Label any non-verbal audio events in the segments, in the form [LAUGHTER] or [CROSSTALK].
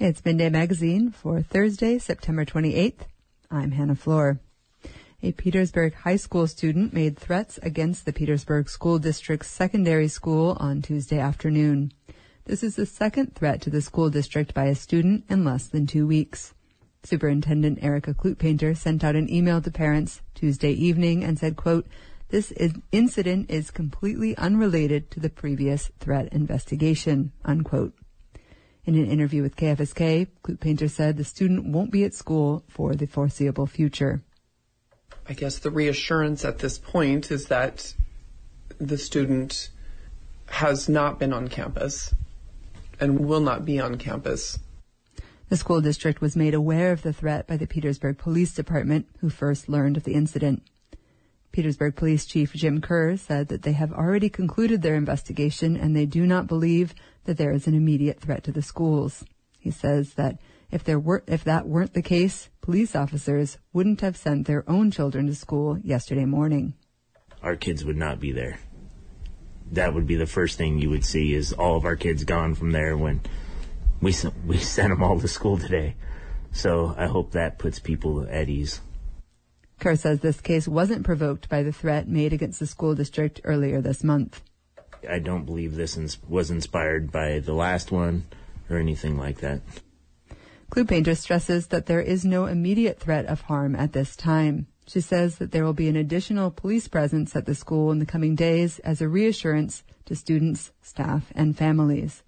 It's Midday Magazine for Thursday, September 28th. I'm Hannah Floor. A Petersburg high school student made threats against the Petersburg School District's secondary school on Tuesday afternoon. This is the second threat to the school district by a student in less than two weeks. Superintendent Erica Kludt-Painter sent out an email to parents Tuesday evening and said, quote, this is, incident is completely unrelated to the previous threat investigation, unquote. In an interview with KFSK, Kludt-Painter said the student won't be at school for the foreseeable future. I guess the reassurance at this point is that the student has not been on campus and will not be on campus. The school district was made aware of the threat by the Petersburg Police Department, who first learned of the incident. Petersburg Police Chief Jim Kerr said that they have already concluded their investigation and they do not believe that there is an immediate threat to the schools. He says that if there were, if that weren't the case, police officers wouldn't have sent their own children to school yesterday morning. Our kids would not be there. That would be the first thing you would see is all of our kids gone from there when we we [LAUGHS] sent them all to school today. So I hope that puts people at ease. Kerr says this case wasn't provoked by the threat made against the school district earlier this month. I don't believe this was inspired by the last one or anything like that. Kludt-Painter stresses that there is no immediate threat of harm at this time. She says that there will be an additional police presence at the school in the coming days as a reassurance to students, staff, and families.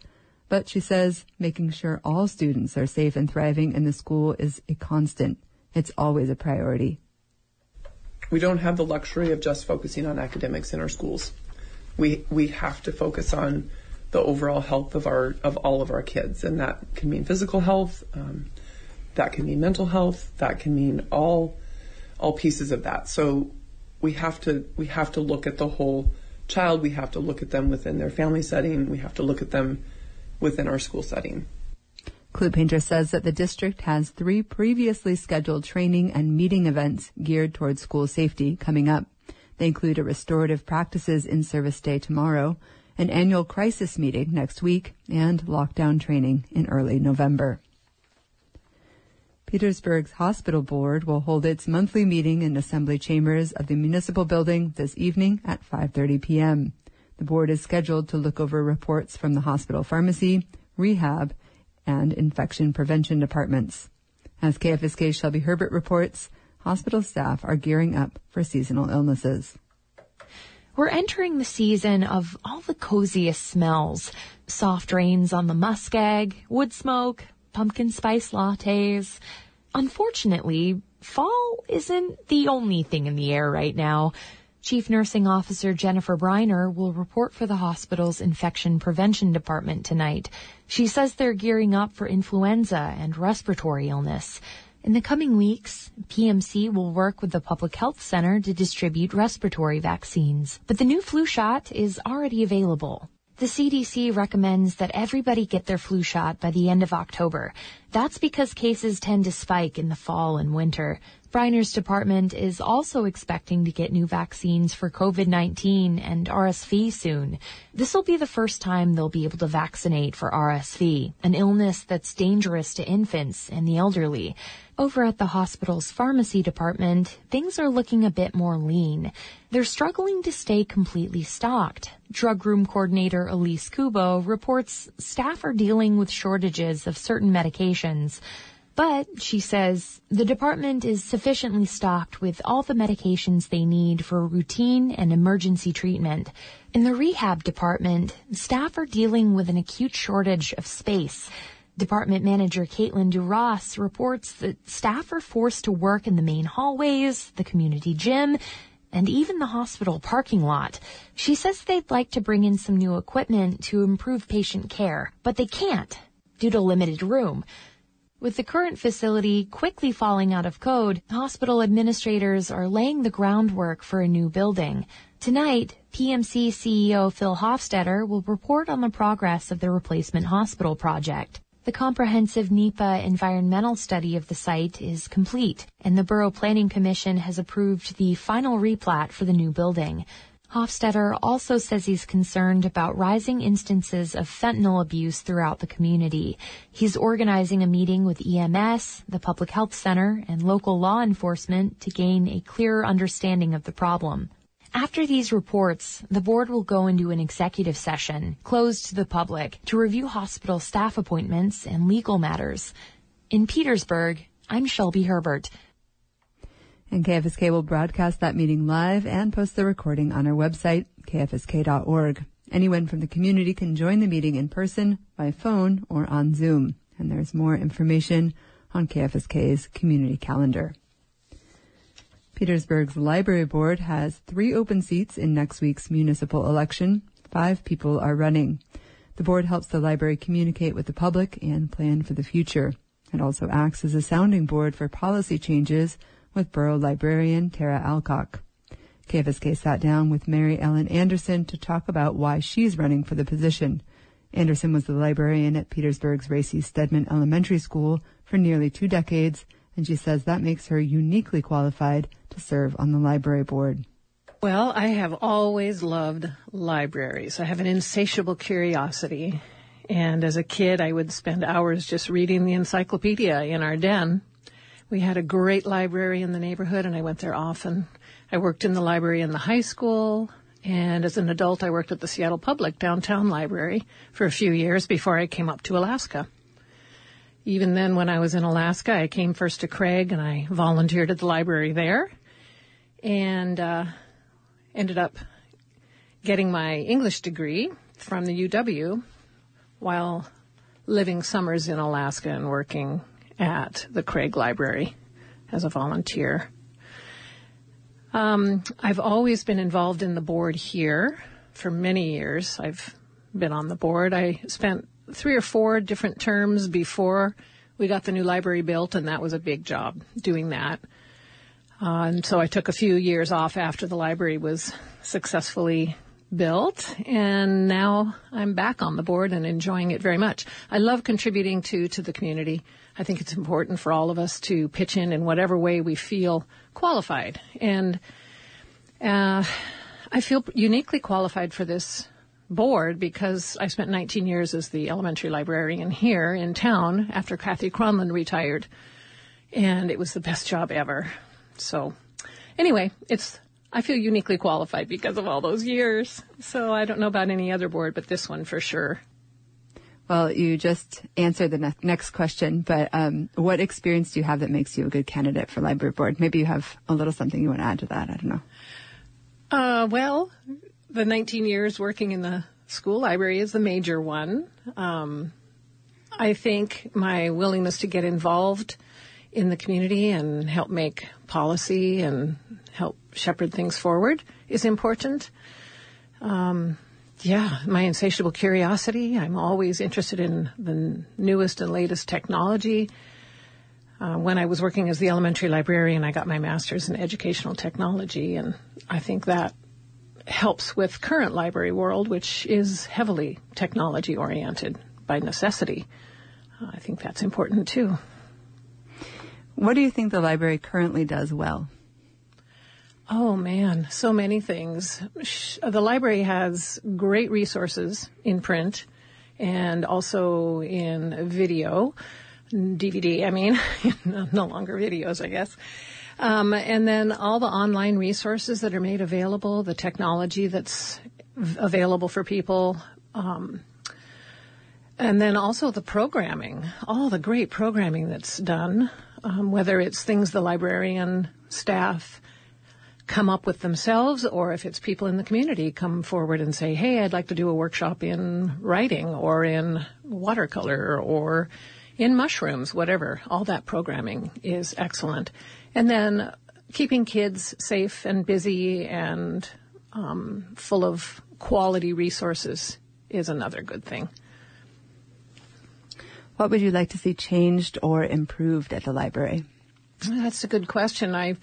But she says making sure all students are safe and thriving in the school is a constant. It's always a priority. We don't have the luxury of just focusing on academics in our schools we we have to focus on the overall health of our of all of our kids, and that can mean physical health, um, that can mean mental health, that can mean all all pieces of that. So we have to we have to look at the whole child. We have to look at them within their family setting. We have to look at them within our school setting. Kludt-Painter says that the district has three previously scheduled training and meeting events geared towards school safety coming up. They include a restorative practices in service day tomorrow, an annual crisis meeting next week, and lockdown training in early November. Petersburg's hospital board will hold its monthly meeting in assembly chambers of the municipal building this evening at 5:30 p.m. The board is scheduled to look over reports from the hospital pharmacy, rehab, and infection prevention departments. As KFSK Shelby Herbert reports, hospital staff are gearing up for seasonal illnesses. We're entering the season of all the coziest smells. Soft rains on the muskeg, wood smoke, pumpkin spice lattes. Unfortunately, fall isn't the only thing in the air right now. Chief Nursing Officer Jennifer Briner will report for the hospital's infection prevention department tonight. She says they're gearing up for influenza and respiratory illness. In the coming weeks, PMC will work with the Public Health Center to distribute respiratory vaccines, but the new flu shot is already available. The CDC recommends that everybody get their flu shot by the end of October. That's because cases tend to spike in the fall and winter. Briner's department is also expecting to get new vaccines for COVID-19 and RSV soon. This will be the first time they'll be able to vaccinate for RSV, an illness that's dangerous to infants and the elderly. Over at the hospital's pharmacy department, things are looking a bit more lean. They're struggling to stay completely stocked. Drug room coordinator Elise Kubo reports staff are dealing with shortages of certain medications. But, she says, the department is sufficiently stocked with all the medications they need for routine and emergency treatment. In the rehab department, staff are dealing with an acute shortage of space. Department Manager Caitlin Duras reports that staff are forced to work in the main hallways, the community gym, and even the hospital parking lot. She says they'd like to bring in some new equipment to improve patient care, but they can't due to limited room. With the current facility quickly falling out of code, hospital administrators are laying the groundwork for a new building. Tonight, PMC CEO Phil Hofstetter will report on the progress of the replacement hospital project. The comprehensive NEPA environmental study of the site is complete, and the Borough Planning Commission has approved the final replat for the new building. Hofstetter also says he's concerned about rising instances of fentanyl abuse throughout the community. He's organizing a meeting with EMS, the Public Health Center, and local law enforcement to gain a clearer understanding of the problem. After these reports, the board will go into an executive session, closed to the public, to review hospital staff appointments and legal matters. In Petersburg, I'm Shelby Herbert. And KFSK will broadcast that meeting live and post the recording on our website, kfsk.org. Anyone from the community can join the meeting in person, by phone, or on Zoom. And there's more information on KFSK's community calendar. Petersburg's library board has three open seats in next week's municipal election. Five people are running. The board helps the library communicate with the public and plan for the future. It also acts as a sounding board for policy changes with borough librarian Tara Alcock. KFSK sat down with Mary Ellen Anderson to talk about why she's running for the position. Anderson was the librarian at Petersburg's Rae C. Stedman Elementary School for nearly two decades, and she says that makes her uniquely qualified to serve on the library board. Well, I have always loved libraries. I have an insatiable curiosity. And as a kid, I would spend hours just reading the encyclopedia in our den. We had a great library in the neighborhood and I went there often. I worked in the library in the high school and as an adult I worked at the Seattle Public Downtown Library for a few years before I came up to Alaska. Even then when I was in Alaska, I came first to Craig and I volunteered at the library there and uh, ended up getting my English degree from the UW while living summers in Alaska and working at the Craig Library as a volunteer. Um, I've always been involved in the board here for many years. I've been on the board. I spent three or four different terms before we got the new library built, and that was a big job doing that. Uh, and so I took a few years off after the library was successfully built and now I'm back on the board and enjoying it very much. I love contributing to to the community. I think it's important for all of us to pitch in in whatever way we feel qualified. And uh, I feel uniquely qualified for this board because I spent 19 years as the elementary librarian here in town after Kathy Cronlund retired. And it was the best job ever. So anyway, it's I feel uniquely qualified because of all those years. So I don't know about any other board, but this one for sure. Well, you just answered the ne- next question, but um, what experience do you have that makes you a good candidate for library board? Maybe you have a little something you want to add to that. I don't know. Uh, well, the 19 years working in the school library is the major one. Um, I think my willingness to get involved in the community and help make policy and help shepherd things forward is important. Um, yeah, my insatiable curiosity. I'm always interested in the newest and latest technology. Uh, when I was working as the elementary librarian, I got my master's in educational technology, and I think that helps with current library world, which is heavily technology oriented by necessity. Uh, I think that's important too. What do you think the library currently does well? Oh man, so many things. The library has great resources in print and also in video, DVD, I mean, [LAUGHS] no longer videos, I guess. Um, and then all the online resources that are made available, the technology that's available for people, um, and then also the programming, all the great programming that's done, um, whether it's things the librarian staff come up with themselves or if it's people in the community come forward and say, hey, I'd like to do a workshop in writing or in watercolor or in mushrooms, whatever. All that programming is excellent. And then keeping kids safe and busy and um, full of quality resources is another good thing. What would you like to see changed or improved at the library? That's a good question. I've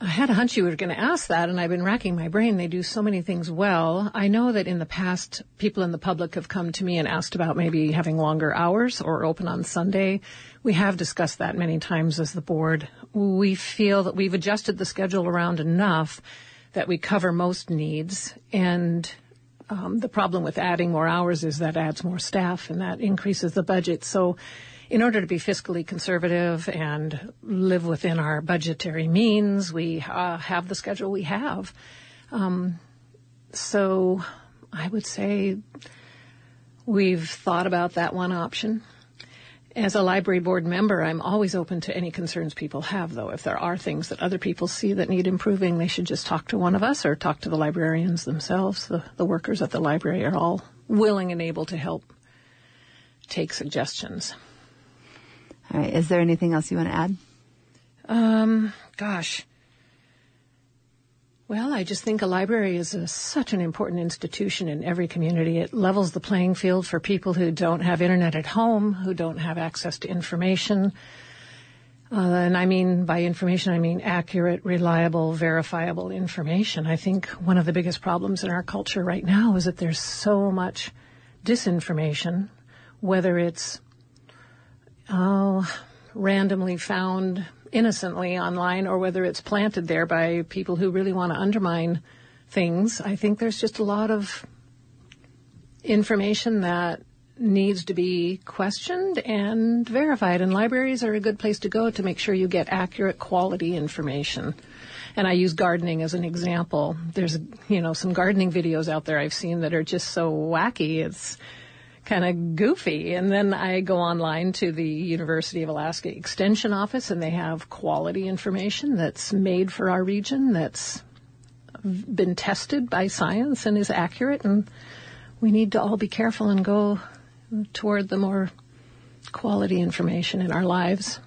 I had a hunch you were going to ask that, and I've been racking my brain. They do so many things well. I know that in the past, people in the public have come to me and asked about maybe having longer hours or open on Sunday. We have discussed that many times as the board. We feel that we've adjusted the schedule around enough that we cover most needs. And um, the problem with adding more hours is that adds more staff and that increases the budget. So, in order to be fiscally conservative and live within our budgetary means, we uh, have the schedule we have. Um, so, I would say we've thought about that one option. As a library board member, I'm always open to any concerns people have, though. If there are things that other people see that need improving, they should just talk to one of us or talk to the librarians themselves. The, the workers at the library are all willing and able to help take suggestions. All right. Is there anything else you want to add? Um, gosh. Well, I just think a library is a, such an important institution in every community. It levels the playing field for people who don't have internet at home, who don't have access to information. Uh, and I mean, by information, I mean accurate, reliable, verifiable information. I think one of the biggest problems in our culture right now is that there's so much disinformation, whether it's, oh, randomly found innocently online or whether it's planted there by people who really want to undermine things. I think there's just a lot of information that needs to be questioned and verified and libraries are a good place to go to make sure you get accurate quality information. And I use gardening as an example. There's, you know, some gardening videos out there I've seen that are just so wacky. It's kind of goofy. And then I go online to the University of Alaska Extension Office and they have quality information that's made for our region that's been tested by science and is accurate. And we need to all be careful and go toward the more quality information in our lives.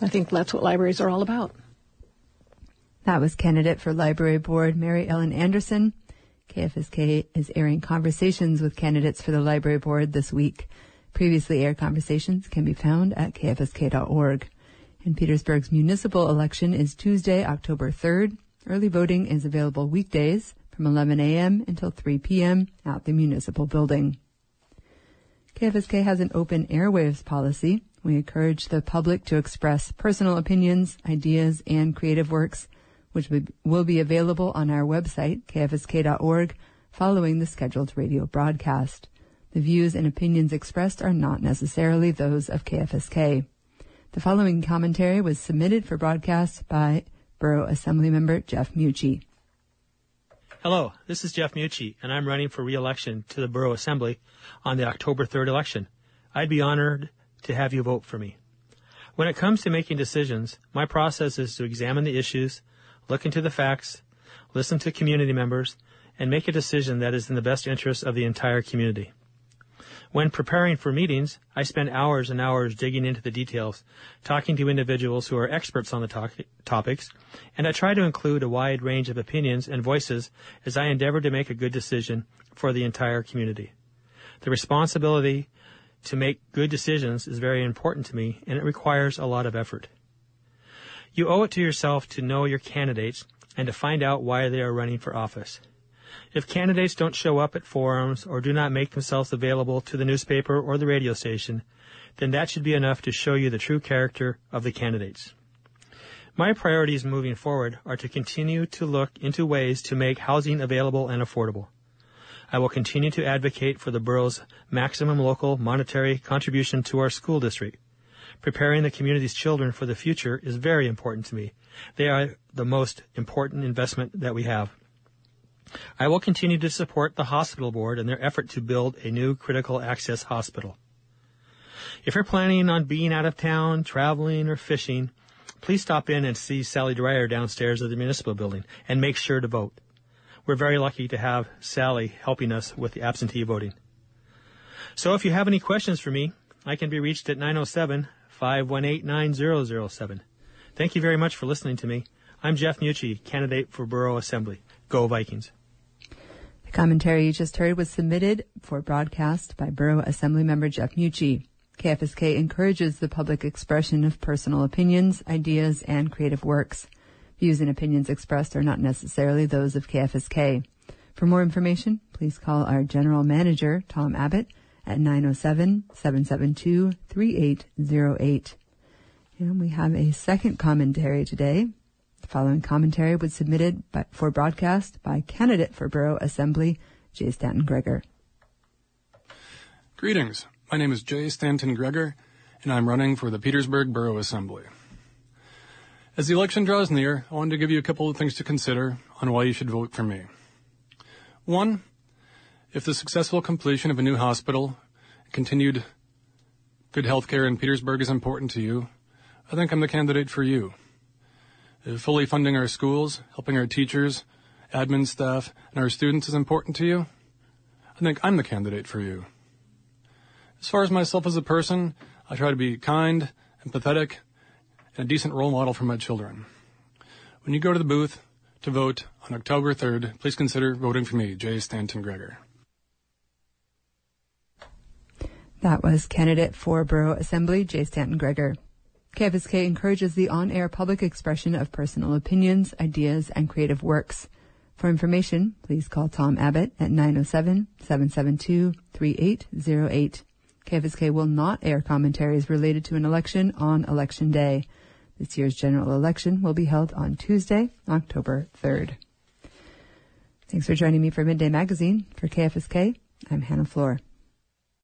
I think that's what libraries are all about. That was candidate for library board Mary Ellen Anderson. KFSK is airing conversations with candidates for the library board this week. Previously aired conversations can be found at kfsk.org. And Petersburg's municipal election is Tuesday, October 3rd. Early voting is available weekdays from 11 a.m. until 3 p.m. at the municipal building. KFSK has an open airwaves policy. We encourage the public to express personal opinions, ideas, and creative works which will be available on our website, kfsk.org, following the scheduled radio broadcast. The views and opinions expressed are not necessarily those of KFSK. The following commentary was submitted for broadcast by Borough Assembly Member Jeff Meucci. Hello, this is Jeff Meucci, and I'm running for re-election to the Borough Assembly on the October 3rd election. I'd be honored to have you vote for me. When it comes to making decisions, my process is to examine the issues, look into the facts, listen to community members, and make a decision that is in the best interest of the entire community. When preparing for meetings, I spend hours and hours digging into the details, talking to individuals who are experts on the to- topics, and I try to include a wide range of opinions and voices as I endeavor to make a good decision for the entire community. The responsibility to make good decisions is very important to me, and it requires a lot of effort. You owe it to yourself to know your candidates and to find out why they are running for office. If candidates don't show up at forums or do not make themselves available to the newspaper or the radio station, then that should be enough to show you the true character of the candidates. My priorities moving forward are to continue to look into ways to make housing available and affordable. I will continue to advocate for the borough's maximum local monetary contribution to our school district preparing the community's children for the future is very important to me. They are the most important investment that we have. I will continue to support the hospital board in their effort to build a new critical access hospital. If you're planning on being out of town, traveling, or fishing, please stop in and see Sally Dreyer downstairs at the municipal building and make sure to vote. We're very lucky to have Sally helping us with the absentee voting. So if you have any questions for me, I can be reached at 907 518 9007. Thank you very much for listening to me. I'm Jeff Meucci, candidate for Borough Assembly. Go Vikings. The commentary you just heard was submitted for broadcast by Borough Assembly member Jeff Meucci. KFSK encourages the public expression of personal opinions, ideas, and creative works. Views and opinions expressed are not necessarily those of KFSK. For more information, please call our general manager, Tom Abbott, at 907-772-3808. And we have a second commentary today The following commentary was submitted by, for broadcast by candidate for Borough Assembly, Jay Stanton Greger. Greetings. My name is Jay Stanton Greger, and I'm running for the Petersburg Borough Assembly. As the election draws near, I wanted to give you a couple of things to consider on why you should vote for me. One, if the successful completion of a new hospital continued good health care in Petersburg is important to you, uh, I think I'm the candidate for you. If fully funding our schools, helping our teachers, admin staff, and our students is important to you, uh, I think I'm the candidate for you. As far as myself as a person, I try to be kind, empathetic, and a decent role model for my children. When you go to the booth to vote on October 3rd, please consider voting for me, Jay Stanton Gregor. That was candidate for Borough Assembly, Jay Stanton Gregor. KFSK encourages the on-air public expression of personal opinions, ideas, and creative works. For information, please call Tom Abbott at 907-772-3808. KFSK will not air commentaries related to an election on Election Day. This year's general election will be held on Tuesday, October 3rd. Thanks for joining me for Midday Magazine. For KFSK, I'm Hannah Floor.